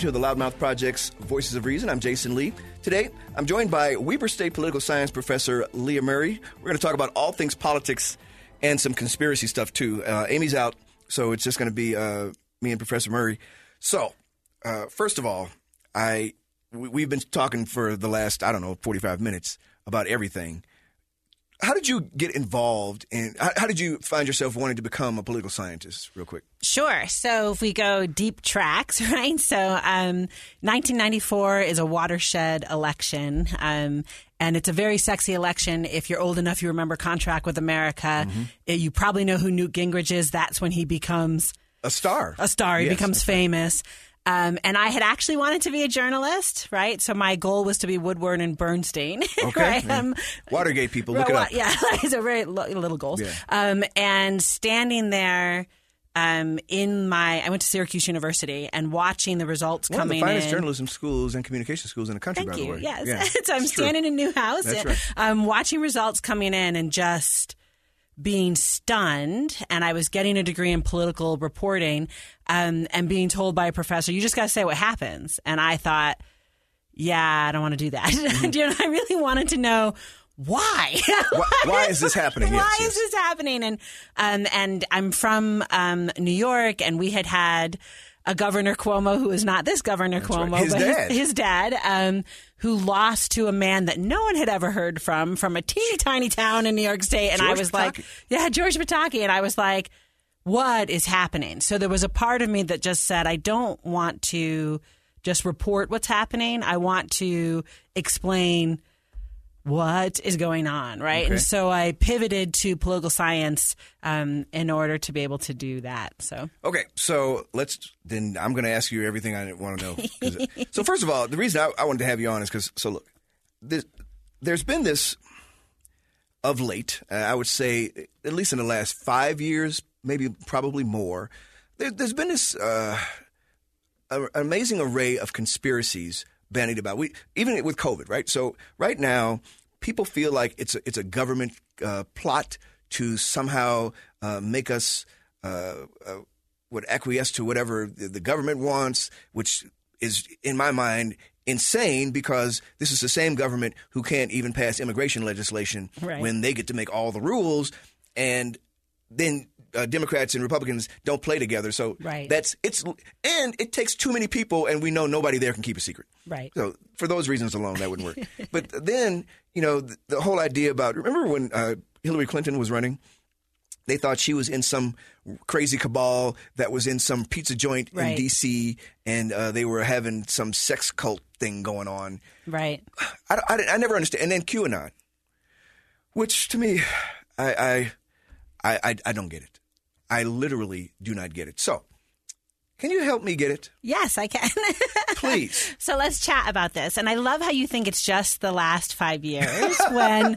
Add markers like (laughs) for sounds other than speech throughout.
To the Loudmouth Project's Voices of Reason. I'm Jasen Lee. Today, I'm joined by Weber State political science professor Leah Murray. We're going to talk about all things politics and some conspiracy stuff too. Uh, Amy's out, so it's just going to be uh, me and Professor Murray. So, uh, first of all, I we- we've been talking for the last I don't know 45 minutes about everything. How did you get involved in? How, how did you find yourself wanting to become a political scientist? Real quick. Sure. So if we go deep tracks, (laughs) right? So um, 1994 is a watershed election. Um, and it's a very sexy election. If you're old enough, you remember Contract with America. Mm-hmm. Uh, You probably know who Newt Gingrich is. That's when he becomes A star. a star. He Yes, becomes famous. right. Um, and I had actually wanted to be a journalist, right? So my goal was to be Woodward and Bernstein, (laughs) Okay. right? yeah. Um, Watergate people, look well, it up. Yeah, (laughs) it's a very lo- little goals. Yeah. Um, and standing there um, in my, I went to Syracuse University and watching the results One of the coming finest in. journalism schools and communication schools in the country, Thank by you. the way. Yes. Yeah, (laughs) so I'm it's true. standing in Newhouse, That's and, right. um, watching results coming in and just being stunned. And I was getting a degree in political reporting um, and being told by a professor, you just got to say what happens. And I thought, yeah, I don't want to do that. (laughs) Mm-hmm. you know, I really wanted to know why. (laughs) Why, why is this happening? Why yes, is yes. this happening? And um, and I'm from um, New York, and we had had a Governor Cuomo who is not this Governor Cuomo, right. His but dad. his, his dad, um, who lost to a man that no one had ever heard from from a teeny tiny town in New York State, and I George was like, yeah, George Pataki, and I was like, what is happening? So there was a part of me that just said, I don't want to just report what's happening. I want to explain what is going on, right? Okay. And so I pivoted to political science um, in order to be able to do that. So Okay, so let's then. I'm going to ask you everything I want to know. (laughs) so first of all, the reason I, I wanted to have you on is because so look, this, there's been this of late. Uh, I would say at least in the last five years, maybe probably more. There, there's been this uh, an amazing array of conspiracies bandied about. We even with COVID, right? So right now, people feel like it's a, it's a government uh, plot to somehow uh, make us uh, uh, would acquiesce to whatever the, the government wants, which is in my mind insane because this is the same government who can't even pass immigration legislation Right. when they get to make all the rules and then uh, Democrats and Republicans don't play together. So Right. that's it's and it takes too many people, and we know nobody there can keep a secret. Right. So for those reasons alone, that wouldn't work. (laughs) but then you know the, the whole idea about remember when uh, Hillary Clinton was running. They thought she was in some crazy cabal that was in some pizza joint in D.C. and uh, they were having some sex cult thing going on. right, I, I, I never understand. And then QAnon, which to me, I, I, I, I, I don't get it. I literally do not get it. So, can you help me get it, yes, I can. (laughs) please? so let's chat about this. And I love how you think it's just the last five years when.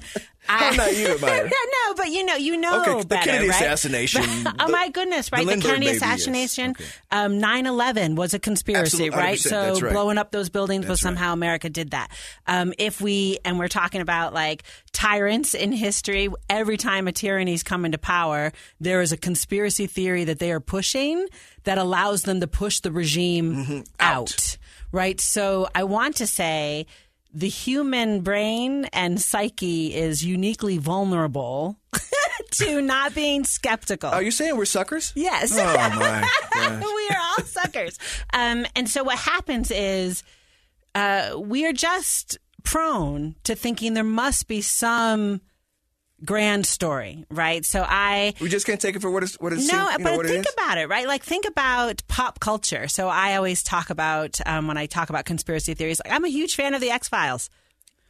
I, am I? (laughs) no, but you know, you know Okay, the Kennedy right? assassination, (laughs) oh my goodness, right? The, Lindbergh Kennedy yes. assassination, Okay. um, 9/11 was a conspiracy, right? So right. blowing up those buildings was That's right. somehow America did that. Um, if we and we're talking about like tyrants in history, every time a tyranny tyranny's come into power, there is a conspiracy theory that they are pushing that allows them to push the regime Mm-hmm. out. Right? So I want to say the human brain and psyche is uniquely vulnerable (laughs) to not being skeptical. Are you saying we're suckers? Yes. Oh (laughs) we are all suckers. Um, and so what happens is uh, we are just prone to thinking there must be some grand story, right? So I We just can't take it for what it's what it's no, know, but what think is. about it, right? Like think about pop culture. So I always talk about um, when I talk about conspiracy theories. Like I'm a huge fan of the X Files.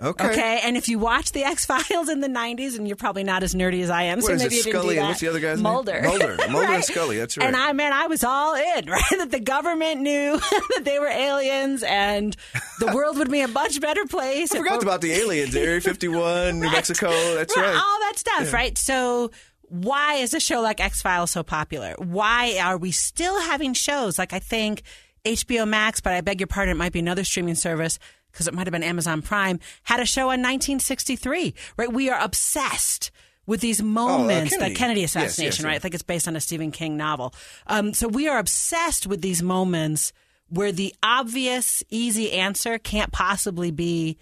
Okay. Okay, and if you watch the (laughs) X Files in the '90s, and you're probably not as nerdy as I am, so What is maybe it, you didn't Scully do that. what's the other guy's name? Mulder, (laughs) Mulder. Mulder and Scully, that's right. And I man, I was all in, (laughs) right? that the government knew that they were aliens, and the world would be a much better place. I forgot about the aliens, Area 51, New Mexico. That's right. All that stuff, right? So why is a show like X Files so popular? Why are we still having shows like I think HBO Max, but I beg your pardon, it might be another streaming service because it might have been Amazon Prime, had a show in 1963, right? We are obsessed with these moments, Oh, Kennedy. the Kennedy Yes, yes, assassination, yeah. right? I think it's based on a Stephen King novel. Um, so we are obsessed with these moments where the obvious, easy answer can't possibly be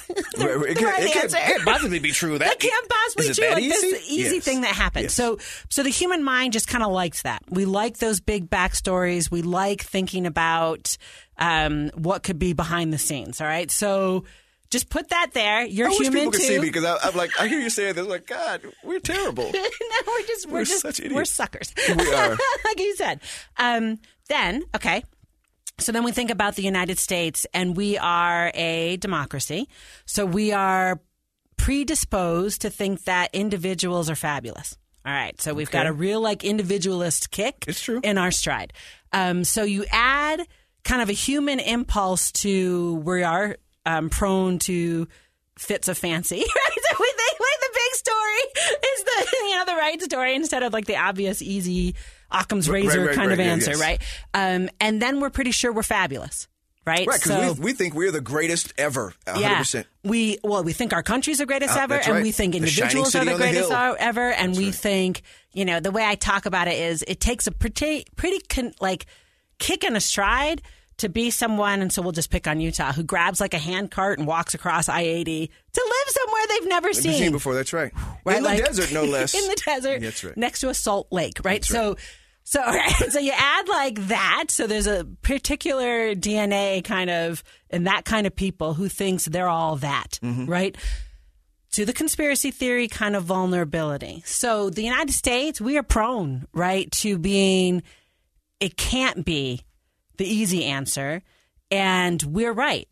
(laughs) it, can't, right it can't, can't possibly be true. That, that can't possibly be true. Like this easy? Yes. thing that happened. Yes. So, so the human mind just kind of likes that. We like those big backstories. We like thinking about um, what could be behind the scenes. All right. So, just put that there. You're I wish human people could too. see me because I, I'm like, I hear you saying this. Like, God, we're terrible. (laughs) no, we're just we're, We're just we're suckers. We are. (laughs) like you said. Um, then okay. So then we think about the United States, and we are a democracy. So we are predisposed to think that individuals are fabulous. All right. So we've got a real like individualist kick It's true. in our stride. Um, so you add kind of a human impulse to we are um, prone to fits of fancy. (laughs) Right? So we think like the big story (laughs) is the (laughs) you know the right story instead of like the obvious easy Occam's razor right, kind right, of yeah, answer, yes. right? Um, and then we're pretty sure we're fabulous, right? Right, so because we, we think we're the greatest ever. 100%. yeah, we well we think our country's the greatest Uh, ever, that's and we think individuals are the on the greatest are- ever, and we think you know the way I talk about it is it takes a pretty pretty con, like kick in a stride to be someone, and so we'll just pick on Utah who grabs like a hand cart and walks across I eighty to live somewhere they've never Never seen. seen before. That's right. right? In the Like- desert, no less. (laughs) in the desert, That's right. next to a salt lake, right? so, so (laughs) right, so you add like that. So there's a particular DNA kind of in that kind of people who thinks they're all that, Mm-hmm. right? To the conspiracy theory kind of vulnerability. So the United States, we are prone, right, to being. It can't be the easy answer, and we're right.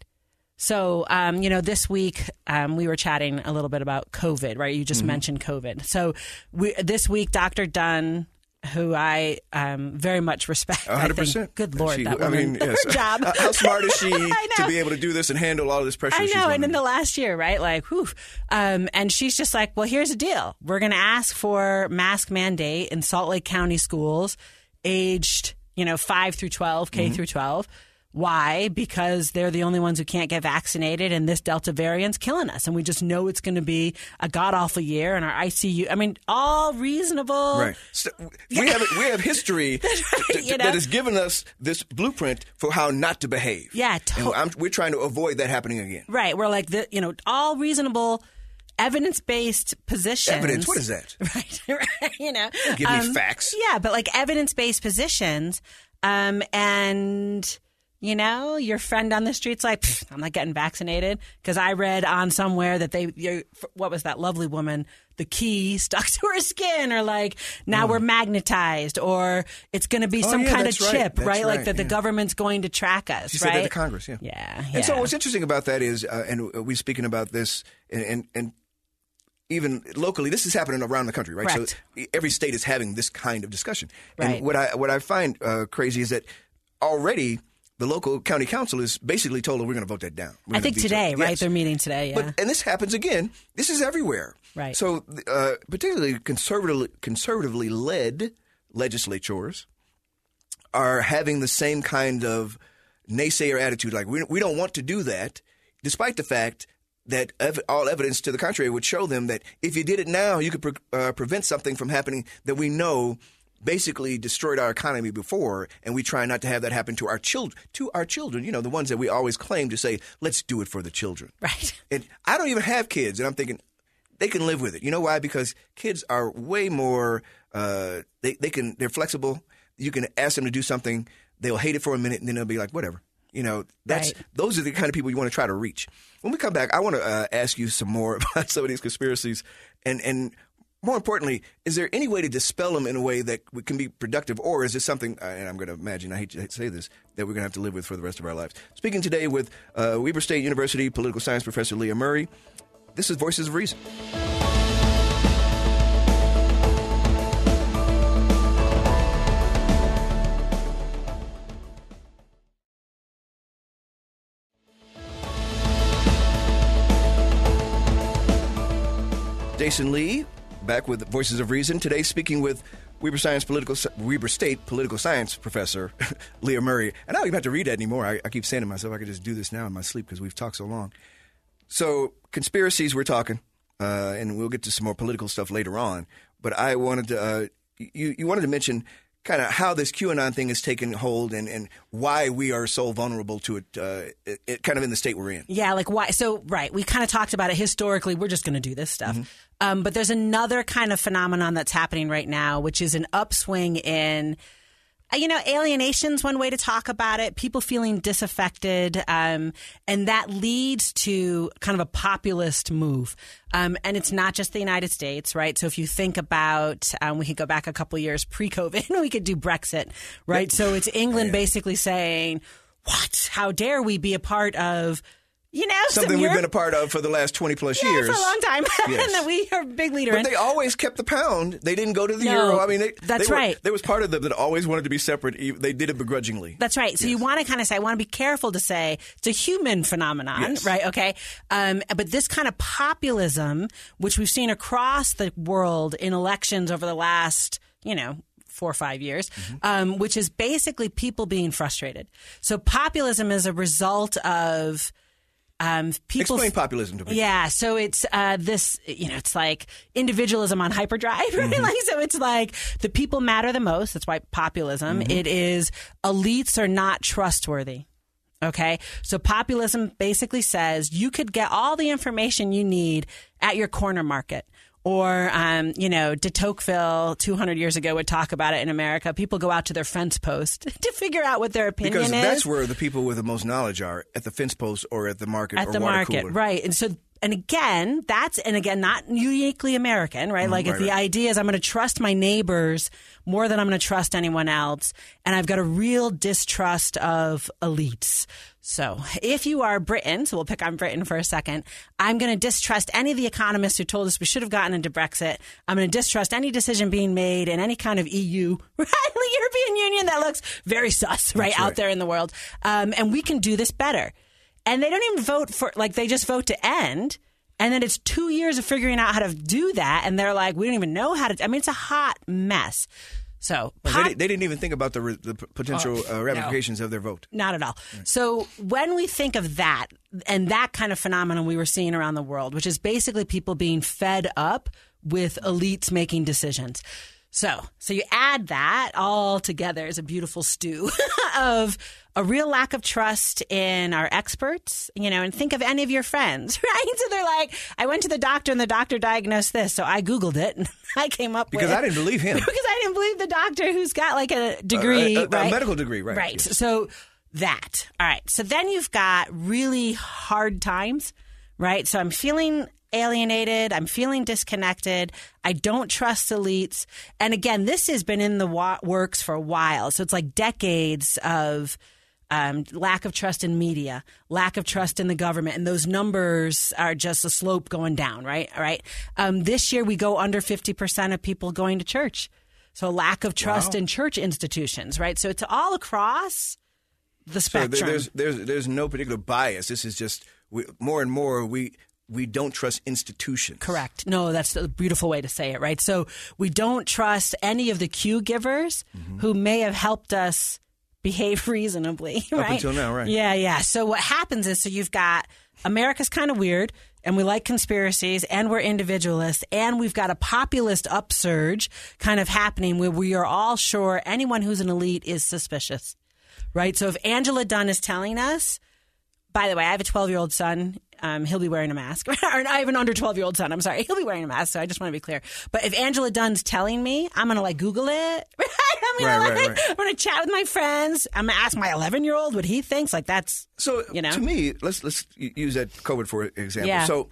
So, um, you know, this week um, we were chatting a little bit about COVID, right? You Mm-hmm. just mentioned COVID. So, we, this week, Dr. Dunn, who I um, very much respect, I hundred think- percent. Good lord, She- that I woman, mean, (laughs) yes. her job. How- smart is (laughs) she to be able to do this and handle all of this pressure? I she's know, and in the last year, right? Like, whew. Um, and she's just like, well, here's the deal. We're going to ask for mask mandate in Salt Lake County schools, aged, you know, five through 12, K Mm-hmm. through 12. Why? Because they're the only ones who can't get vaccinated, and this Delta variant's killing us. And we just know it's going to be a god awful year. And our ICU, I mean, all reasonable. Right. So we have we have history (laughs) right, that- you know? that has given us this blueprint for how not to behave. Yeah, to- we're trying to avoid that happening again. Right. We're like, the, you know, all reasonable evidence based positions. Evidence. What is that? (laughs) Right, (laughs) right. You know, Give me Um, facts. Yeah, but like evidence based positions, um, and you know, your friend on the street's like, I'm not getting vaccinated because I read on somewhere that they, what was that lovely woman? The key stuck (laughs) to her skin, or like now we're magnetized, or it's going to be Oh, some yeah, kind of right. chip, That's right? Like right, that the government's going to track us, She right? said that to Congress. Yeah. Yeah, And so what's interesting about that is, uh, and we're speaking about this, and, and and even locally, this is happening around the country, right? Correct. So every state is having this kind of discussion. Right. And what I what I find uh, crazy is that already the local county council is basically told, "We're going to vote that down." We're I think today, it." right? They're meeting today. Yeah. But and this happens again. This is everywhere. Right. So, uh, particularly conservatively conservatively led legislatures are having the same kind of naysayer attitude. Like we we don't want to do that, despite the fact that ev- all evidence to the contrary would show them that if you did it now, you could pre- uh, prevent something from happening that we know basically destroyed our economy before, and we try not to have that happen to our children. To our children, you know, the ones that we always claim to say, "Let's do it for the children." right. And I don't even have kids, and I'm thinking they can live with it. You know why? Because kids are way more. Uh, they they can they're flexible. You can ask them to do something, they'll hate it for a minute, and then they'll be like, whatever. You know, that's Right. those are the kind of people you want to try to reach. When we come back, I want to uh, ask you some more (laughs) about some of these conspiracies, and and more importantly, is there any way to dispel them in a way that can be productive, or is this something? Uh, and I'm going to imagine, I hate to say this, that we're going to have to live with for the rest of our lives. Speaking today with uh, Weber State University political science professor Leah Murray. This is Voices of Reason. Jasen Lee, back with Voices of Reason. Today, speaking with Weber Science political Weber State political science professor (laughs) Leah Murray. And I don't even have to read that anymore. I, I keep saying to myself, I could just do this now in my sleep because we've talked so long. So conspiracies, we're talking, uh, and we'll get to some more political stuff later on. But I wanted to, uh, you you wanted to mention kind of how this QAnon thing has taken hold and, and why we are so vulnerable to it, uh, it, it, kind of in the state we're in. Yeah, like why? So, right, we kind of talked about it historically. We're just going to do this stuff. Um, but there's another kind of phenomenon that's happening right now, which is an upswing in. Uh, You know, alienation's one way to talk about it. People feeling disaffected, um, and that leads to kind of a populist move. Um, and it's not just the United States, right? So if you think about, um, we could go back a couple years pre-COVID, (laughs) we could do Brexit, right? So it's England basically saying, "What? How dare we be a part of?" You know, some Something we've been a part of for the last 20 plus yeah, years. for a long time, (laughs) Yes. and that we are a big leader But in. they always kept the pound. They didn't go to the No, euro. I mean, they, that's they were- right. There was part of them that always wanted to be separate. They did it begrudgingly. That's right. So you want to kind of say, I want to be careful to say it's a human phenomenon, Yes. right? Okay. Um, but this kind of populism, which we've seen across the world in elections over the last, you know, four or five years, Mm-hmm. um, which is basically people being frustrated. So populism is a result of um, people. Explain populism to me. Yeah, so it's uh, this, you know, it's like individualism on hyperdrive, (laughs) right? Mm-hmm. Like, so it's like the people matter the most. That's why populism. Mm-hmm. It is elites are not trustworthy. Okay, so populism basically says you could get all the information you need at your corner market. Or, um, you know, de Tocqueville 200 years ago would talk about it in America. People go out to their fence post (laughs) to figure out what their opinion Because is Because that's where the people with the most knowledge are at the fence post or at the market or at the market, cooler. right? And so, and again, that's and again not uniquely American, right? like, if Mm, the right. idea is I'm going to trust my neighbors more than I'm going to trust anyone else, and I've got a real distrust of elites. So, if you are Britain, so we'll pick on Britain for a second, I'm going to distrust any of the economists who told us we should have gotten into Brexit. I'm going to distrust any decision being made in any kind of EU, (laughs) right? The European Union that looks very sus, right, out there in the world. Um, and we can do this better and they don't even vote for like they just vote to end and then it's two years of figuring out how to do that and they're like we don't even know how to i mean it's a hot mess so pop- They, they didn't even think about the, re- the potential Oh, uh, ramifications of their vote. not at all. So when we think of that and that kind of phenomenon we were seeing around the world, which is basically people being fed up with elites making decisions. So, so you add that all together as a beautiful stew (laughs) of a real lack of trust in our experts, you know, and think of any of your friends, (laughs) right? So they're like, I went to the doctor and the doctor diagnosed this. So I Googled it and (laughs) I came up Because with I didn't believe him. (laughs) because I didn't believe the doctor who's got like a uh, uh, degree, a- a right? medical degree, right, Right. yes. So that. All right. So then you've got really hard times, right? So I'm feeling alienated. I'm feeling disconnected. I don't trust elites. And again, this has been in the wa- works for a while. So it's like decades of um, lack of trust in media, lack of trust in the government, and those numbers are just a slope going down, right? All right. Um, this year we go under 50% of people going to church. So lack of trust in church institutions, right? So it's all across the spectrum. there- there's, there's, there's no particular bias. This is just we, more and more we, we don't trust institutions. Correct. No, that's a beautiful way to say it, right? So we don't trust any of the cue givers Mm-hmm. who may have helped us behave (laughs) reasonably, right? until now, right. Yeah, yeah. So what happens is, so you've got America's kind of weird, and we like conspiracies, and we're individualists, and we've got a populist upsurge kind of happening where we are all sure anyone who's an elite is suspicious, right? So if Angela Dunn is telling us, by the way, I have a 12 year old son. Um, he'll be wearing a mask. (laughs) I have an under 12 year old son. I'm sorry. He'll be wearing a mask. So I just want to be clear. But if Angela Dunn's telling me, I'm going to like Google it. (laughs) I'm going Right, right, like, right. Going to chat with my friends. I'm going to ask my 11 year old what he thinks. Like that's, So You know? to me, let's let's use that COVID for example. Yeah. So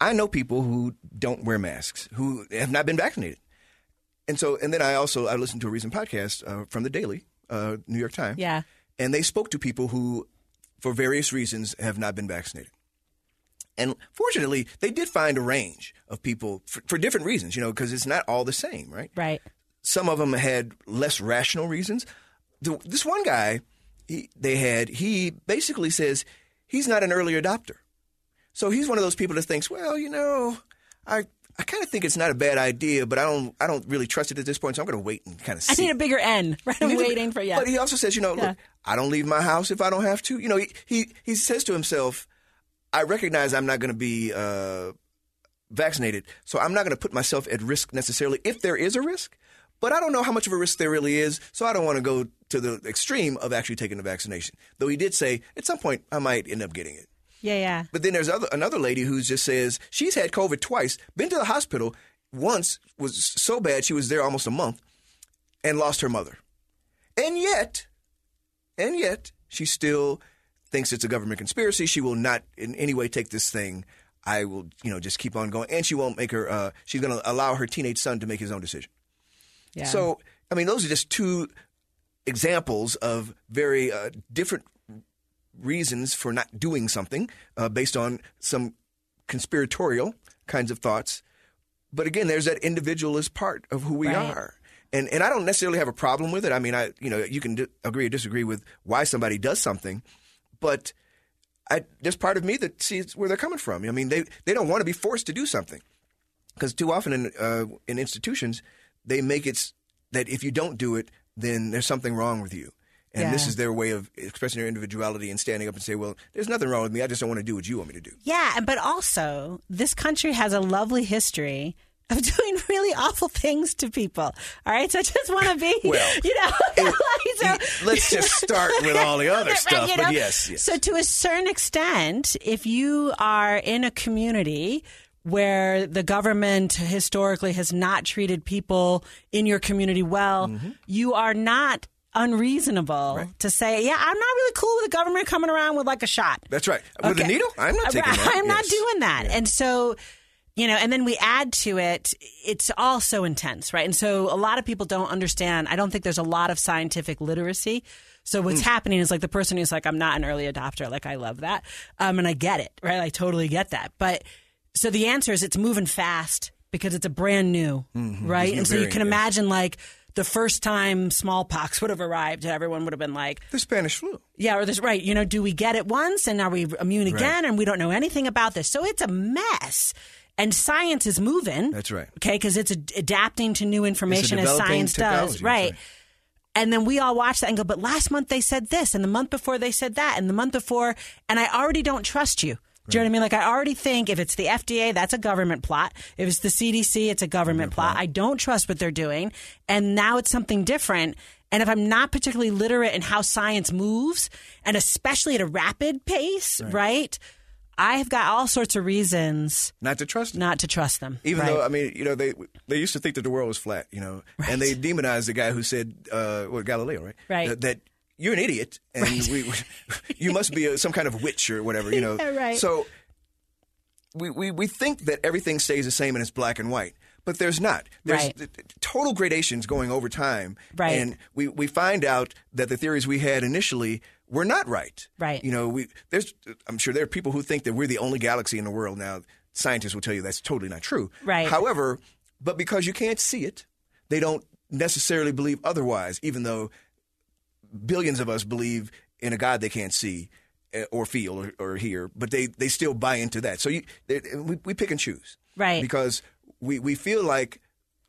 I know people who don't wear masks who have not been vaccinated, and so and then I also I listened to a recent podcast uh, from the Daily uh, New York Times. Yeah. and they spoke to people who, for various reasons, have not been vaccinated. And fortunately, they did find a range of people for, for different reasons, you know, because it's not all the same, right? right. Some of them had less rational reasons. The, this one guy, he, they had, he basically says he's not an early adopter. So he's one of those people that thinks, well, you know, I, I kind of think it's not a bad idea, but I don't, I don't really trust it at this point, so I'm going to wait and kind of See. I need a bigger N. (laughs) Right. I'm waiting for you. But he also says, you know, Yeah. look, I don't leave my house if I don't have to. You know, he he, he says to himself, I recognize I'm not going to be uh, vaccinated, so I'm not going to put myself at risk necessarily if there is a risk. but I don't know how much of a risk there really is, so I don't want to go to the extreme of actually taking the vaccination. Though he did say at some point I might end up getting it. Yeah, yeah. But then there's other, another lady who just says she's had COVID twice, been to the hospital once, was so bad she was there almost a month, and lost her mother. And yet, and yet, she still thinks it's a government conspiracy. She will not in any way take this thing. I will, you know, just keep on going, and she won't make her. Uh, she's going to allow her teenage son to make his own decision. Yeah. So, I mean, those are just two examples of very uh, different reasons for not doing something uh, based on some conspiratorial kinds of thoughts. But again, there's that individualist part of who we Right. are. And, and I don't necessarily have a problem with it. I mean, I you know you can di- agree or disagree with why somebody does something, but I, there's part of me that sees where they're coming from. I mean, they they don't want to be forced to do something because too often in uh, in institutions they make it that if you don't do it, then there's something wrong with you. And this is their way of expressing their individuality and standing up and say, "Well, there's nothing wrong with me. I just don't want to do what you want me to do." Yeah, but also this country has a lovely history of (laughs) doing really awful things to people. All right, so I just want to be, (laughs) Well, you know, (laughs) like, so- Let's just start with all the other Right, stuff. you But yes, yes. So to a certain extent, if you are in a community where the government historically has not treated people in your community well, Mm-hmm. you are not unreasonable to say, yeah, I'm not really cool with the government coming around with like a shot. That's right. With a needle, I'm not taking that. I'm not doing that. And so, you know, and then we add to it, it's all so intense, right? And so a lot of people don't understand. I don't think there's a lot of scientific literacy. So Mm. what's happening is like the person who's like, I'm not an early adopter. Like I love that. Um, and I get it, right? I totally get that. But so the answer is it's moving fast because it's a brand new, right? new And so you can yes. imagine like the first time smallpox would have arrived, everyone would have been like, The Spanish flu. yeah, or this right. You know, do we get it once and are we immune again? And we don't know anything about this, so it's a mess. And science is moving. That's right. Okay, because it's ad- adapting to new information as science does. Right. right. And then we all watch that and go, but last month they said this, and the month before they said that, and the month before, and I already don't trust you. Do you know what I mean? Like, I already think if it's the FDA, that's a government plot. If it's the CDC, it's a government plot. I don't trust what they're doing. And now it's something different. And if I'm not particularly literate in how science moves, and especially at a rapid pace, right? I have got all sorts of reasons Not to trust it. not to trust them. Even right? though I mean, you know, they they used to think that the world was flat, you know, and they demonized the guy who said, uh, "What Galileo, right? Right. That, that you're an idiot, and we, (laughs) you must be a, some kind of witch or whatever, you know. (laughs) Yeah, right. So we, we we think that everything stays the same and it's black and white. But there's not. There's Right. total gradations going over time. Right. And we, we find out that the theories we had initially were not right. Right. You know, we there's I'm sure there are people who think that we're the only galaxy in the world now. Scientists will tell you that's totally not true. Right. However, but because you can't see it, they don't necessarily believe otherwise, even though billions of us believe in a God they can't see eh, or feel or, or hear, but they, they still buy into that. So you, they, we, we pick and choose. Right. Because we, we feel like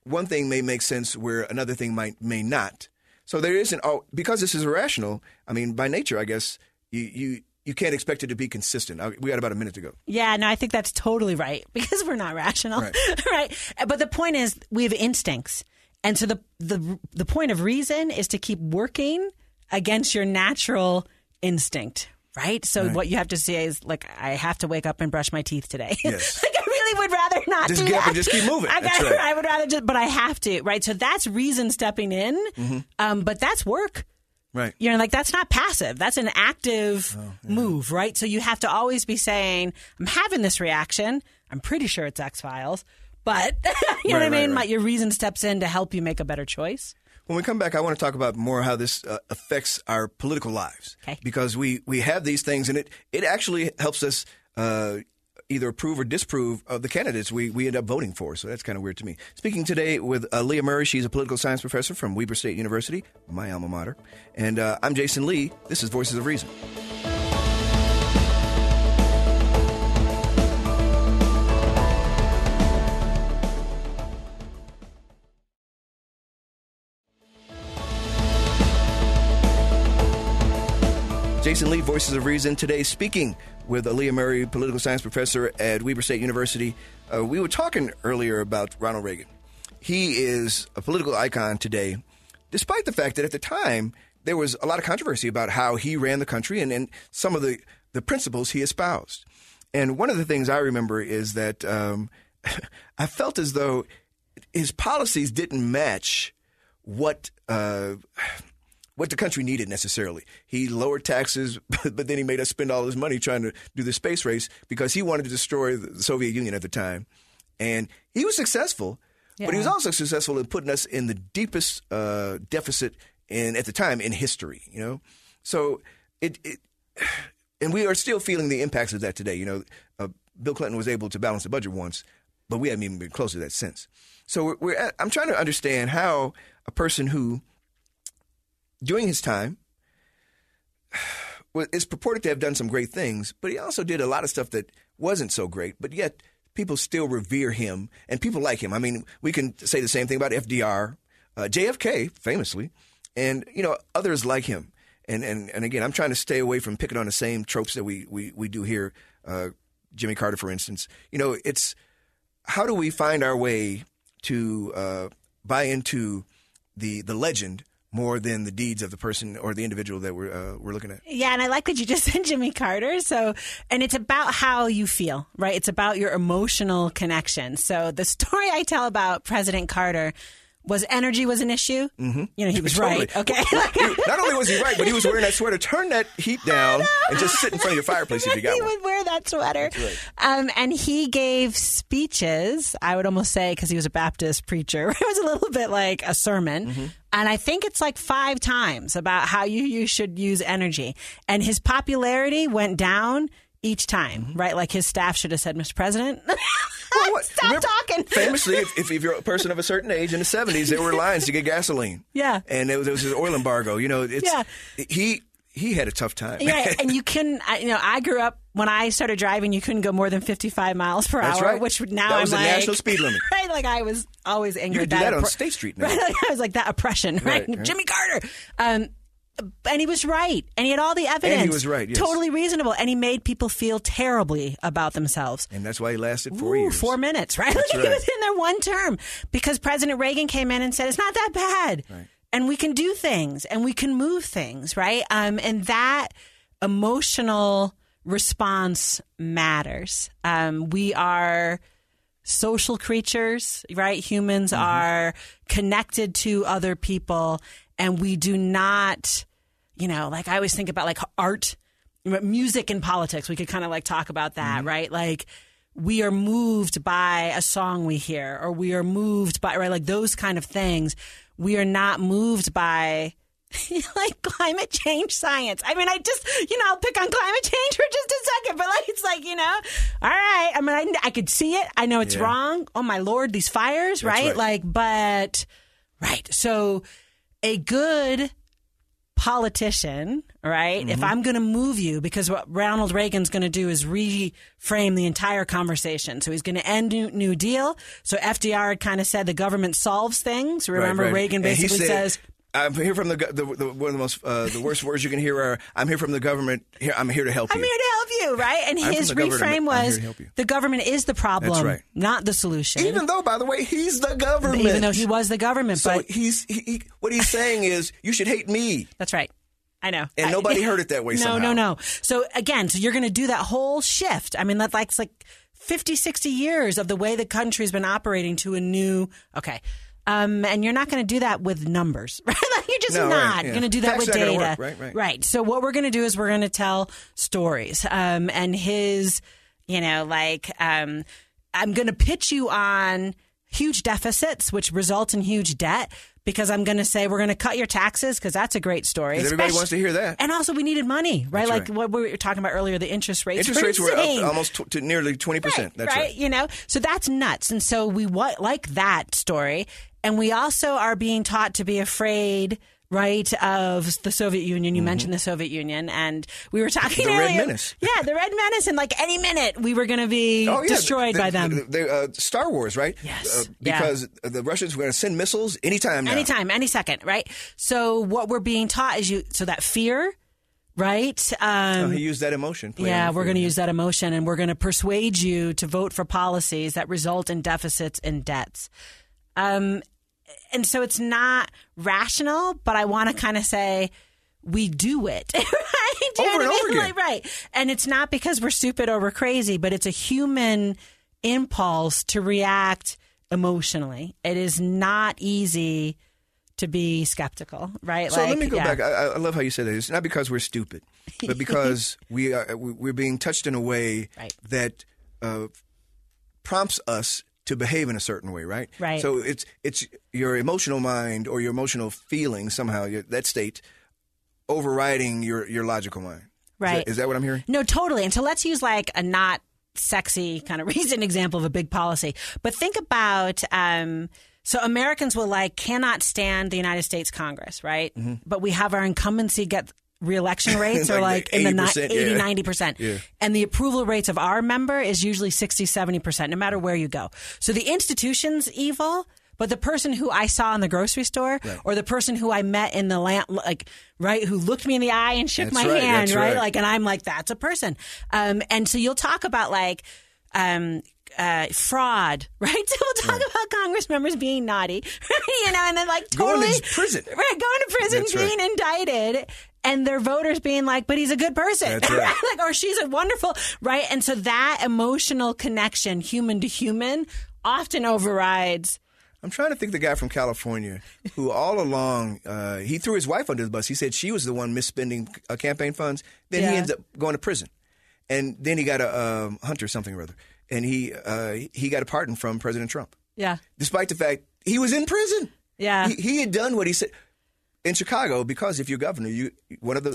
one thing may make sense where another thing might may not. So there isn't, oh, because this is irrational, I mean, by nature, I guess, you, you, you can't expect it to be consistent. Uh, we got about a minute to go. Yeah, no, I think that's totally right (laughs) because we're not rational, Right. (laughs) right? But the point is, we have instincts, and so the the the point of reason is to keep working against your natural instinct, right? So what you have to say is, like, I have to wake up and brush my teeth today. (laughs) Yes. like, really would rather not Just do get up that. and just keep moving. (laughs) I, gotta- right. I would rather just, but I have to, right? So that's reason stepping in, Mm-hmm. um, but that's work. Right. You know, like that's not passive. That's an active Oh, move, right? So you have to always be saying, I'm having this reaction. I'm pretty sure it's X Files. But (laughs) you know what I Right, right, mean? right. Your reason steps in to help you make a better choice. When we come back, I want to talk about more how this uh, affects our political lives. Okay. Because we, we have these things, and it, it actually helps us uh, either approve or disapprove of the candidates we, we end up voting for. So that's kind of weird to me. Speaking today with uh, Leah Murray, she's a political science professor from Weber State University, my alma mater. And uh, I'm Jasen Lee. This is Voices of Reason. Jasen Lee, Voices of Reason, today speaking with Leah Murray, political science professor at Weber State University. Uh, we were talking earlier about Ronald Reagan he is a political icon today, despite the fact that at the time there was a lot of controversy about how he ran the country and, and some of the, the principles he espoused. And one of the things I remember is that um, (laughs) I felt as though his policies didn't match what uh, what the country needed necessarily. He lowered taxes, (laughs) but then he made us spend all his money trying to do the space race because he wanted to destroy the Soviet Union at the time. And he was successful, yeah. but he was also successful in putting us in the deepest uh, deficit in at the time in history. You know, so it, it (sighs) and we are still feeling the impacts of that today. You know, uh, Bill Clinton was able to balance the budget once, but we haven't even been close to that since. So we're, we're at, I'm trying to understand how a person who during his time, (sighs) is purported to have done some great things, but he also did a lot of stuff that wasn't so great, but yet people still revere him and people like him. I mean, we can say the same thing about FDR, uh, JFK, famously, and, you know, others like him. And, and, and again, I'm trying to stay away from picking on the same tropes that we, we, we do here. Uh, Jimmy Carter, for instance. You know, it's how do we find our way to uh, buy into the, the legend more than the deeds of the person or the individual that we're uh, we're looking at. Yeah, and I like that you just (laughs) said Jimmy Carter. So, and it's about how you feel, right? It's about your emotional connection. So, the story I tell about President Carter was energy was an issue. Mm-hmm. You know, he was totally. right. Okay. (laughs) Not only was he right, but he was wearing that sweater. Turn that heat down and just sit in front of your fireplace if you got (laughs) he one. He would wear that sweater. Right. Um, and he gave speeches. I would almost say because he was a Baptist preacher. (laughs) It was a little bit like a sermon. Mm-hmm. And I think it's like five times about how you, you should use energy. And his popularity went down each time, right? Like his staff should have said, Mr. President, (laughs) well, stop Remember, talking. famously, if, if, you're a person of a certain age in the 70s, there were lines to get gasoline. Yeah. And it was, there was an oil embargo. You know, it's, yeah. he, he had a tough time. Yeah, (laughs) and you can, you know, I grew up when I started driving. You couldn't go more than fifty-five miles per That's hour, right. which now that was I'm the like, national speed limit. (laughs) Right, like I was always angry. You could do that, that on State Street now. Right, like I was like that oppression. Right, right, right. Jimmy Carter. Um, and he was right, and he had all the evidence. And he was right, yes. totally reasonable, and he made people feel terribly about themselves. And that's why he lasted four Ooh, years, four minutes, right? That's like right. (laughs) He was in there one term because President Reagan came in and said it's not that bad, right. and we can do things, and we can move things, right? Um, and that emotional response matters. Um, we are social creatures, right? Humans mm-hmm. are connected to other people, and we do not, you know, like I always think about like art, music, and politics. We could kind of like talk about that, mm-hmm. right? Like we are moved by a song we hear, or we are moved by, right? Like those kind of things. We are not moved by (laughs) like climate change science. I mean, I just, you know, I'll pick on climate change for just a second, but like, it's like, you know, all right. I mean, I, I could see it. I know it's Yeah. wrong. Oh my Lord, these fires, right? right. Like, but, right. So a good politician, right? If mm-hmm. I'm going to move you, because what Ronald Reagan's going to do is reframe the entire conversation. So he's going to end New, New Deal. So FDR had kind of said the government solves things. Remember, right. Reagan basically said- says, I'm here from the, the, the one of the most uh, the worst words you can hear are "I'm here from the government. Here, I'm here to help you. I'm here to help you, right? And I'm his from the government. reframe was here to help you. the government is the problem, That's right. not the solution. Even though, by the way, he's the government. Even though he was the government, so but he's he, he, what he's saying is you should hate me. that's right. I know. And I- nobody (laughs) heard it that way No, somehow. no, no. So again, so you're going to do that whole shift. I mean, that like, like 50, 60 years of the way the country's been operating to a new, okay. Um, and you're not going to do that with numbers, (laughs) right? You're just No, right, not yeah. going to do that with data. work, right, right. Right. So what we're going to do is we're going to tell stories. Um, and his, you know, like, um, I'm going to pitch you on huge deficits, which result in huge debt. Because I'm going to say we're going to cut your taxes because that's a great story. everybody wants to hear that. And also, we needed money, right? That's like right. what we were talking about earlier, the interest rates. Interest rates were up almost tw- to nearly twenty percent. That's right, right. You know, so that's nuts. And so we what like that story, and we also are being taught to be afraid. Right of the Soviet Union, you mentioned the Soviet Union, and we were talking Mm-hmm. The Red earlier. Menace. yeah, the Red Menace, and like any minute we were going to be Oh, yeah. destroyed The- by them. The, the, uh, Star Wars, right? Yes. Uh, Yeah. because the Russians were going to send missiles anytime now. Anytime, any second, right? So what we're being taught is you. So that fear, right? Um, Oh, he used that emotion. Yeah, we're going to use that emotion and we're going to persuade you to vote for policies that result in deficits and debts. Um, and so it's not rational, but I want to kind of say we do it. (laughs) right? Do Over and over again. Like, right. And it's not because we're stupid or we're crazy, but it's a human impulse to react emotionally. It is not easy to be skeptical, right? So let me go yeah. back. I, I love how you said that. It's not because we're stupid, but (laughs) because we are we- we're being touched in a way Right. that uh, prompts us to behave in a certain way, right? Right. So it's it's your emotional mind or your emotional feeling somehow your, that state overriding your your logical mind. Right. Is that what I'm hearing? No, totally. And so let's use like a not sexy kind of (laughs) recent example of a big policy. But think about um, so Americans will like cannot stand the United States Congress, right? But we have our incumbency get reelection (laughs) rates are Like like, in the ni- 80%, 80, yeah. 90%. Yeah. And the approval rates of our member is usually 60, 70%, no matter where you go. So the institution's evil, but the person who I saw in the grocery store or the person who I met in the land, like, right, who looked me in the eye and shook That's my right, hand, right? right. Like, and I'm like, that's a person. Um, and so you'll talk about like, um, uh, fraud, (laughs) right? So we'll talk about Congress members being naughty, right? (laughs) You know, and then like totally Going prison. right? Going to prison, That's right. being indicted, and their voters being like, "But he's a good person," right. (laughs) like, or she's a wonderful, right? And so that emotional connection, human to human, often overrides. I'm trying to think the guy from California who all along uh, he threw his wife under the bus. He said she was the one misspending uh, campaign funds. Then Yeah. he ends up going to prison, and then he got a um, Hunter something or other, and he uh, he got a pardon from President Trump, Yeah, despite the fact he was in prison. Yeah. he, he had done what he said. In Chicago, because if you're governor, you one of the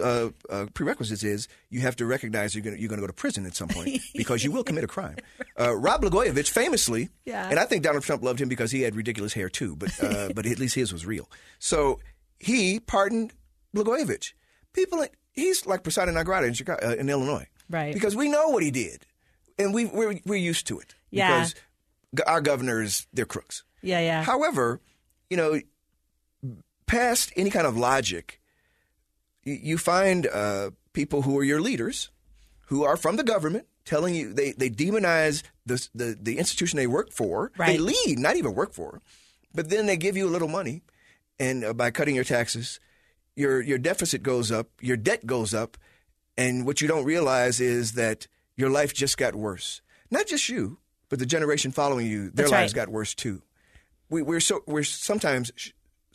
uh, uh, prerequisites is you have to recognize you're going you're to go to prison at some point (laughs) because you will commit a crime. Uh, Rod Blagojevich famously, Yeah. and I think Donald Trump loved him because he had ridiculous hair too, but uh, (laughs) but at least his was real. So he pardoned Blagojevich. People, he's like persona non grata in Chicago, uh, in Illinois, Right. Because we know what he did, and we we're we're used to it. Yeah. Because our governors, they're crooks. yeah, yeah. However, you know, past any kind of logic, you, find uh, people who are your leaders, who are from the government, telling you they, they demonize the, the the institution they work for. They lead, not even work for, but then they give you a little money, and uh, by cutting your taxes, your your deficit goes up, your debt goes up, and what you don't realize is that your life just got worse. Not just you, but the generation following you, their That's lives right. got worse too. We, we're so we're sometimes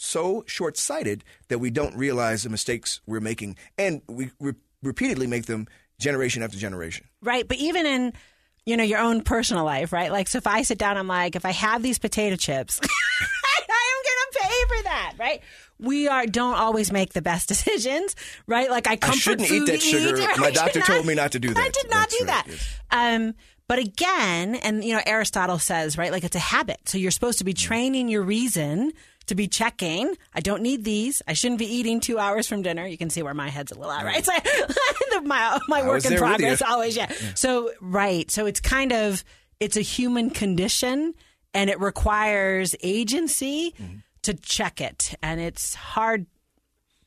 so short sighted that we don't realize the mistakes we're making, and we re- repeatedly make them generation after generation. Right. But even in, you know, your own personal life, right? Like, so if I sit down, I'm like, if I have these potato chips, (laughs) I am going to pay for that, right? We are don't always make the best (laughs) decisions, right? Like I comfort shouldn't eat that sugar. eat, My I doctor told me not to do that. I did not That's do right, that. yes. Um, but again, and you know, Aristotle says, right, like it's a habit. So you're supposed to be training your reason to be checking. I don't need these. I shouldn't be eating two hours from dinner. You can see where my head's a little out, right? So (laughs) the- my my work in progress always, yeah. So right, so it's kind of it's a human condition, and it requires agency Mm-hmm. to check it, and it's hard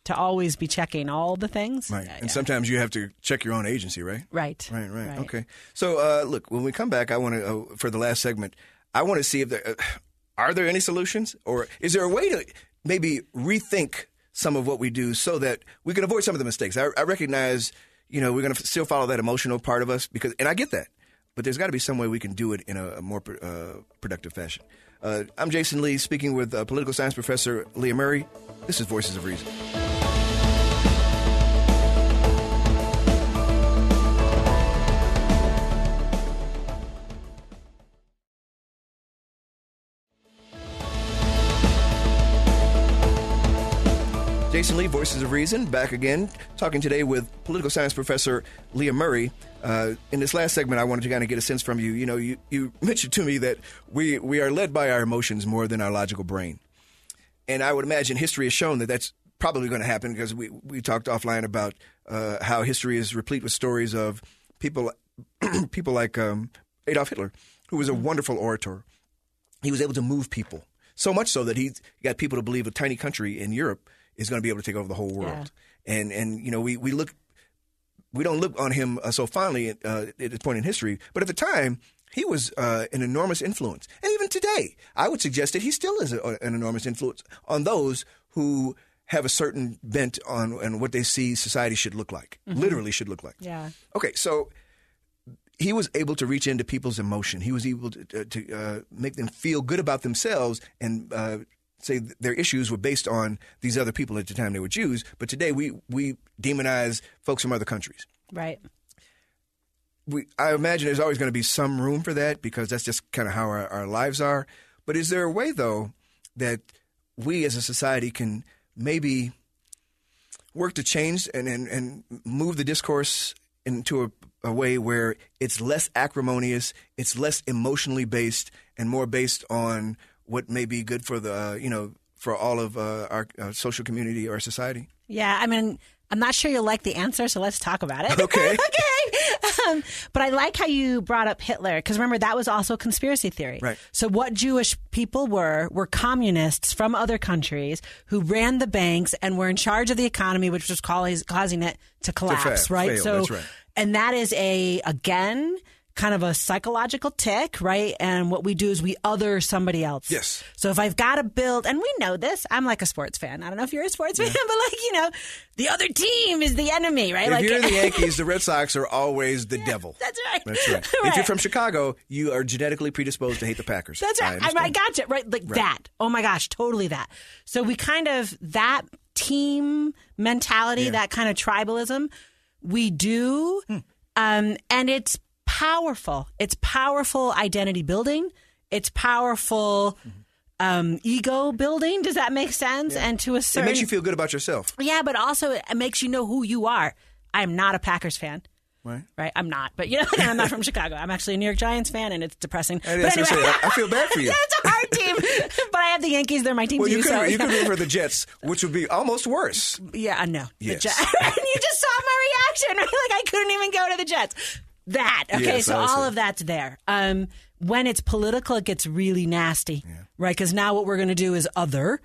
to always be checking all the things. Right. Yeah, and yeah. sometimes you have to check your own agency, right? right, Right, right. Okay. So, uh, look, when we come back, I want to, uh, for the last segment, I want to see if there uh, are there any solutions or is there a way to maybe rethink some of what we do so that we can avoid some of the mistakes? I, I recognize, you know, we're going to still follow that emotional part of us because, and I get that, but there's got to be some way we can do it in a, a more uh, productive fashion. Uh, I'm Jasen Lee, speaking with uh, political science professor Leah Murray. This is Voices of Reason. Jasen Lee, Voices of Reason, back again, talking today with political science professor Leah Murray. Uh, in this last segment, I wanted to kind of get a sense from you. You know, you, you (laughs) mentioned to me that we, we are led by our emotions more than our logical brain. And I would imagine history has shown that that's probably going to happen because we, we talked offline about uh, how history is replete with stories of people, (clears throat) people like um, Adolf Hitler, who was a wonderful orator he was able to move people so much so that he got people to believe a tiny country in Europe is going to be able to take over the whole world. And and you know we we look we don't look on him uh, so fondly uh, at this point in history, but at the time he was uh, an enormous influence. And even today. I would suggest that he still is a, an enormous influence on those who have a certain bent on, on what they see society should look like, literally should look like. Yeah. Okay, so he was able to reach into people's emotion. He was able to, to uh, make them feel good about themselves and uh, say th- their issues were based on these other people at the time they were Jews. But today we we demonize folks from other countries. Right. We, I imagine there's always going to be some room for that because that's just kind of how our, our lives are. But is there a way though that we as a society can maybe work to change and, and, and move the discourse into a, a way where it's less acrimonious, it's less emotionally based, and more based on what may be good for the you know for all of uh, our uh, social community or society. Yeah, I mean, I'm not sure you'll like the answer, so let's talk about it. (laughs) Okay. (laughs) okay. Um, but I like how you brought up Hitler because remember that was also a conspiracy theory. Right. So what Jewish people were were communists from other countries who ran the banks and were in charge of the economy, which was causing causing it to collapse. fa- right. fail, so that's right. and that is a again kind of a psychological tick, right? And what we do is we other somebody else. Yes. So if I've got to build, and we know this, I'm like a sports fan. I don't know if you're a sports fan, (laughs) but like, you know, the other team is the enemy, right? If like, you're the (laughs) Yankees, the Red Sox are always the devil. That's right. That's right. (laughs) If you're from Chicago, you are genetically predisposed to hate the Packers. That's right. I, I understand. gotcha. Right. Like that. Oh my gosh. Totally that. So we kind of, that team mentality, that kind of tribalism, we do. Hmm. Um, and it's powerful. It's powerful identity building. It's powerful um, ego building. Does that make sense? And to a certain, It makes you feel good about yourself. Yeah, but also it makes you know who you are. I am not a Packers fan. Right. Right, I'm not, but you know, (laughs) I'm not from Chicago. I'm actually a New York Giants fan, and it's depressing. I, but that's anyway, say, I- feel bad for you. (laughs) it's a hard team, (laughs) but I have the Yankees. They're my team Well, too. you could so you could root for the Jets, which would be almost worse. yeah, I know. The Yes. Jets- you just saw my reaction. Right? Like I couldn't even go to the Jets. That okay. Yes, so all of that's there. Um, when it's political, it gets really nasty, right? Because now what we're going to do is other.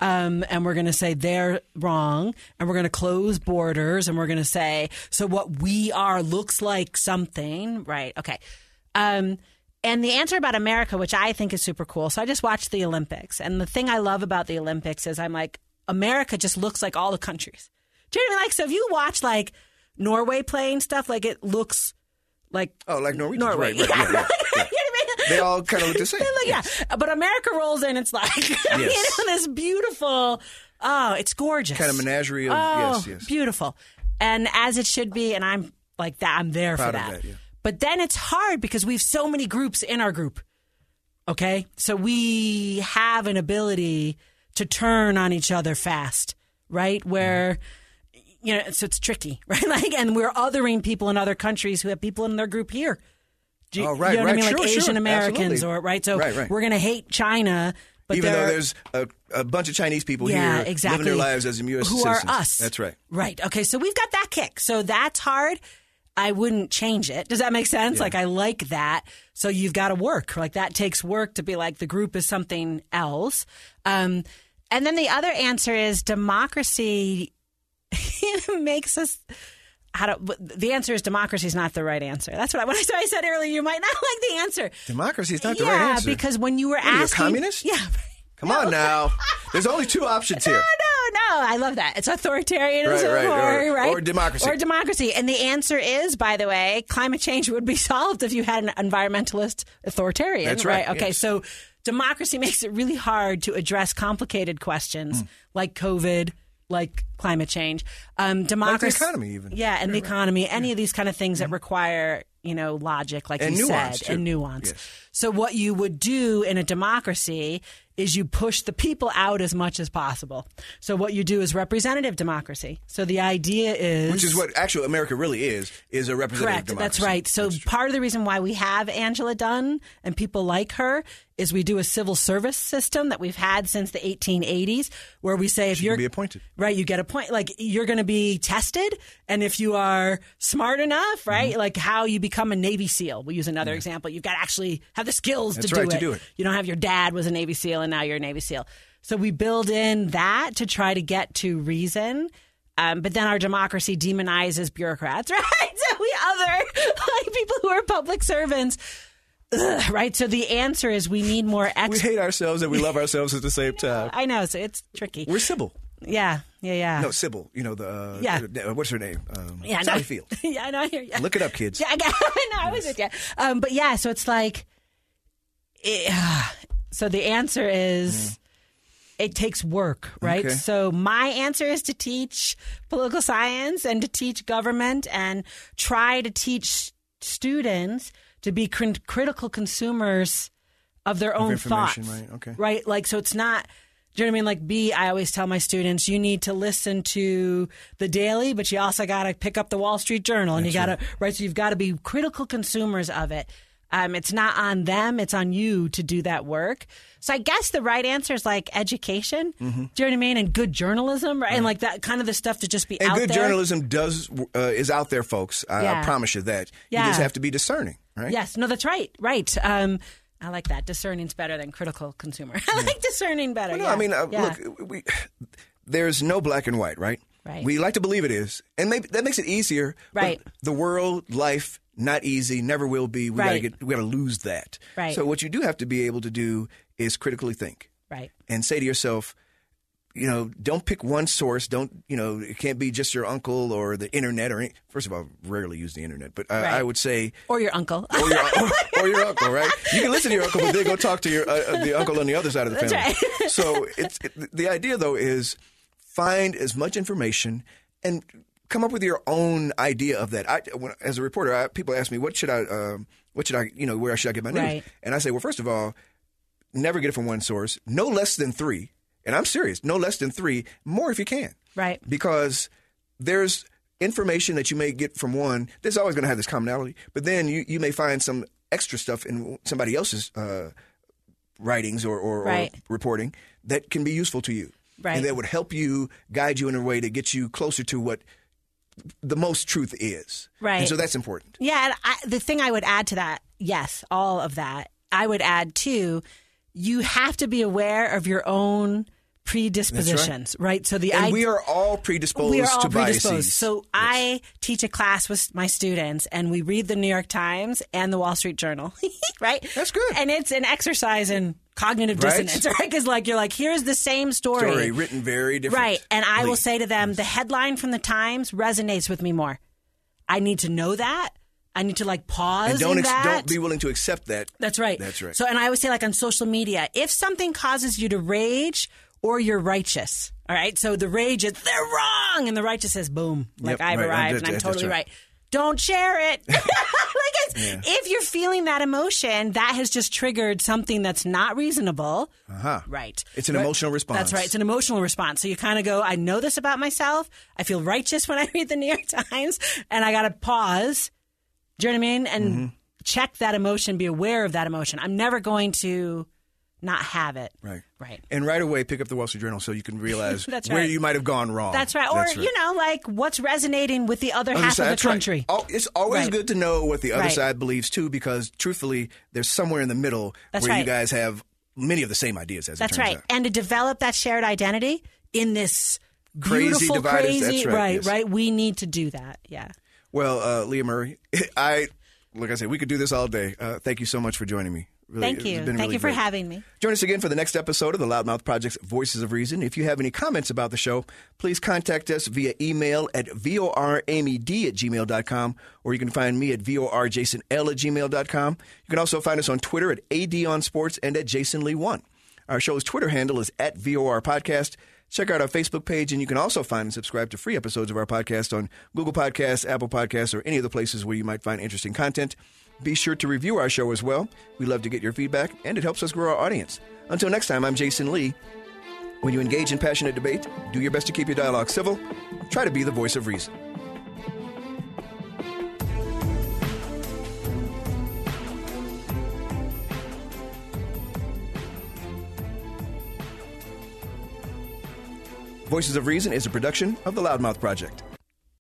Um, and we're going to say they're wrong, and we're going to close borders, and we're going to say so what we are looks like something, right? Okay. Um, and the answer about America, which I think is super cool. So I just watched the Olympics, and the thing I love about the Olympics is I'm like America just looks like all the countries. Do you know what I mean? Like so, if you watch like Norway playing stuff, like it looks like Oh, like Norwegians. Norway. Right, right, yeah, yeah, yeah. (laughs) you know what I mean? They all kind of look the same. Like, yeah. But America rolls in, it's like, (laughs) you know, this beautiful, oh, it's gorgeous. Kind of menagerie of oh, yes, yes. beautiful. And as it should be, and I'm like that, I'm there Proud for that. that. But then it's hard because we have so many groups in our group. Okay. So we have an ability to turn on each other fast, right? Where, mm-hmm. You know, so it's tricky, (laughs) right? Like, and we're othering people in other countries who have people in their group here. Do you, Oh, right, you know what I mean? Sure, like sure. Asian Americans Absolutely. or, right? So Right, right. we're going to hate China, but Even though there's a, a bunch of Chinese people yeah, here exactly. living their lives as U.S. Who citizens. are us? That's right. Right. Okay. So we've got that kick. So that's hard. I wouldn't change it. Does that make sense? Like I like that. So you've got to work. Like that takes work to be like the group is something else. Um, and then the other answer is democracy (laughs) makes us. How to, the answer is democracy is not the right answer. That's what I, when I, (laughs) I said earlier. You might not (laughs) like the answer. Democracy is not the yeah, right answer. because when you were you, a asking, communist? yeah. Come on now. There's only two options here. no, no. No. I love that. It's authoritarianism Right, right, or, right? or democracy. Or democracy. And the answer is, by the way, climate change would be solved if you had an environmentalist authoritarian. That's right, Okay, yes. so democracy makes it really hard to address complicated questions Hmm. like COVID, like climate change. Um, democracy. economy even. Yeah, and the economy. Any of these kind of things that require, you know, logic, like And you nuance, said, too. and nuance. Yes. So what you would do in a democracy is you push the people out as much as possible. So what you do is representative democracy. So the idea is Which is what actually America really is, is a representative Correct. democracy. That's right. So part of the reason why we have Angela Dunn and people like her is we do a civil service system that we've had since the 1880s, where we say if She you're be appointed. right, you get a point. Like you're going to be tested, and if you are smart enough, right, Mm-hmm. like how you become a Navy SEAL. We'll use another example. You've got to actually have the skills to, do, right, to it. do it. You don't have your dad was a Navy SEAL, and now you're a Navy SEAL. So we build in that to try to get to reason. Um, but then our democracy demonizes bureaucrats, (laughs) right? So we other like people who are public servants. ugh, right? So the answer is we need more We hate ourselves and we love ourselves at the same (laughs) time. I know, so it's tricky. We're Sybil. Yeah, yeah, yeah. No, Sybil. You know the. Uh, Yeah. uh, What's her name? Um, yeah, I Sally know. Field. (laughs) yeah, I know. I hear you. Look it up, kids. Yeah, I, got, I know. I was with you. Um, but yeah, so it's like, it, (sighs) so the answer is. It takes work, right? Okay. So my answer is to teach political science and to teach government and try to teach students to be cr- critical consumers of their own information, thoughts. right, okay. Right? Like, so it's not. Do you know what I mean? Like, B, I always tell my students, you need to listen to the Daily, but you also got to pick up the Wall Street Journal, and you got to right. So you've got to be critical consumers of it. Um, it's not on them; it's on you to do that work. So I guess the right answer is like education. Mm-hmm. Do you know what I mean? And good journalism, right? And like that kind of the stuff to just be And out good there. journalism does uh, is out there, folks. I, I promise you that. Yeah. You just have to be discerning, right? Yes, no, that's right, right. Um, I like that. Discerning's better than critical consumer. (laughs) I like discerning better. No, yeah. I mean, uh, Yeah. look, we, there's no black and white, right? Right. We like to believe it is, and maybe that makes it easier. but Right. the world, life, not easy, never will be. We gotta get, we gotta lose that. Right. So what you do have to be able to do is critically think right. and say to yourself, you know, don't pick one source. Don't, you know, it can't be just your uncle or the internet or any, first of all, rarely use the internet, but I, Right. I would say, Or your uncle. (laughs) or your, or your uncle, right? You can listen to your uncle, but then go talk to your uh, uh, the uncle on the other side of the family. right. so it's it, the idea though is find as much information and come up with your own idea of that. I, when, as a reporter, I, people ask me, "What should I? Um, what should I? You know, where should I get my news?" Right. And I say, "Well, first of all, never get it from one source. No less than three. And I'm serious. No less than three. More if you can. Right. Because there's information that you may get from one. There's always going to have this commonality. But then you, you may find some extra stuff in somebody else's uh, writings or, or, Right. or reporting that can be useful to you. Right. And that would help you guide you in a way to get you closer to what the most truth is. Right. And so that's important. Yeah, and I, the thing I would add to that, yes, all of that. I would add too, you have to be aware of your own predispositions, right. So the And id- we are all predisposed we are all to predisposed. biases. So I teach a class with my students, and we read the New York Times and the Wall Street Journal, (laughs) right? That's good. and it's an exercise in cognitive dissonance, (laughs) right? Because like you're like, here's the same story written very different. Right. And I will say to them, the headline from the Times resonates with me more. I need to know that. I need to like pause and don't ex- don't be willing to accept that. That's right. That's right. So, and I always say, like on social media, if something causes you to rage or you're righteous, all right. So the rage is they're wrong, and the righteous says, "Boom!" Like Yep, I've right, arrived, that- and I'm totally right. right. Don't share it. (laughs) like it's, if you're feeling that emotion, that has just triggered something that's not reasonable. Uh-huh. Right. It's an Right. emotional response. That's right. It's an emotional response. So you kind of go, I know this about myself. I feel righteous when I read the New York Times, and I got to pause. Do you know what I mean? And Mm-hmm. check that emotion, be aware of that emotion. I'm never going to not have it. Right. Right. And right away, pick up the Wall Street Journal so you can realize (laughs) where right. you might have gone wrong. That's right. Or, you know, like what's resonating with the other Other half side- of the right. country. Al- It's always Right. good to know what the other Right. side believes too, because truthfully, there's somewhere in the middle That's where you guys have many of the same ideas. As That's right. out. And to develop that shared identity in this Crazy beautiful, crazy, that's right, right, yes. right. We need to do that. Yeah. Well, uh, Leah Murray, (laughs) I like I said, we could do this all day. Uh, thank you so much for joining me. Really, Thank you. Thank really you for great. having me. Join us again for the next episode of the Loudmouth Project's Voices of Reason. If you have any comments about the show, please contact us via email at voramyd at gmail.com, or you can find me at vorjasonl at gmail.com. You can also find us on Twitter at adonsports and at jasonlee1. Our show's Twitter handle is at VOR Podcast. Check out our Facebook page, and you can also find and subscribe to free episodes of our podcast on Google Podcasts, Apple Podcasts, or any of the places where you might find interesting content. Be sure to review our show as well. We love to get your feedback, and it helps us grow our audience. Until next time, I'm Jasen Lee. When you engage in passionate debate, do your best to keep your dialogue civil. Try to be the voice of reason. Voices of Reason is a production of the Loudmouth Project.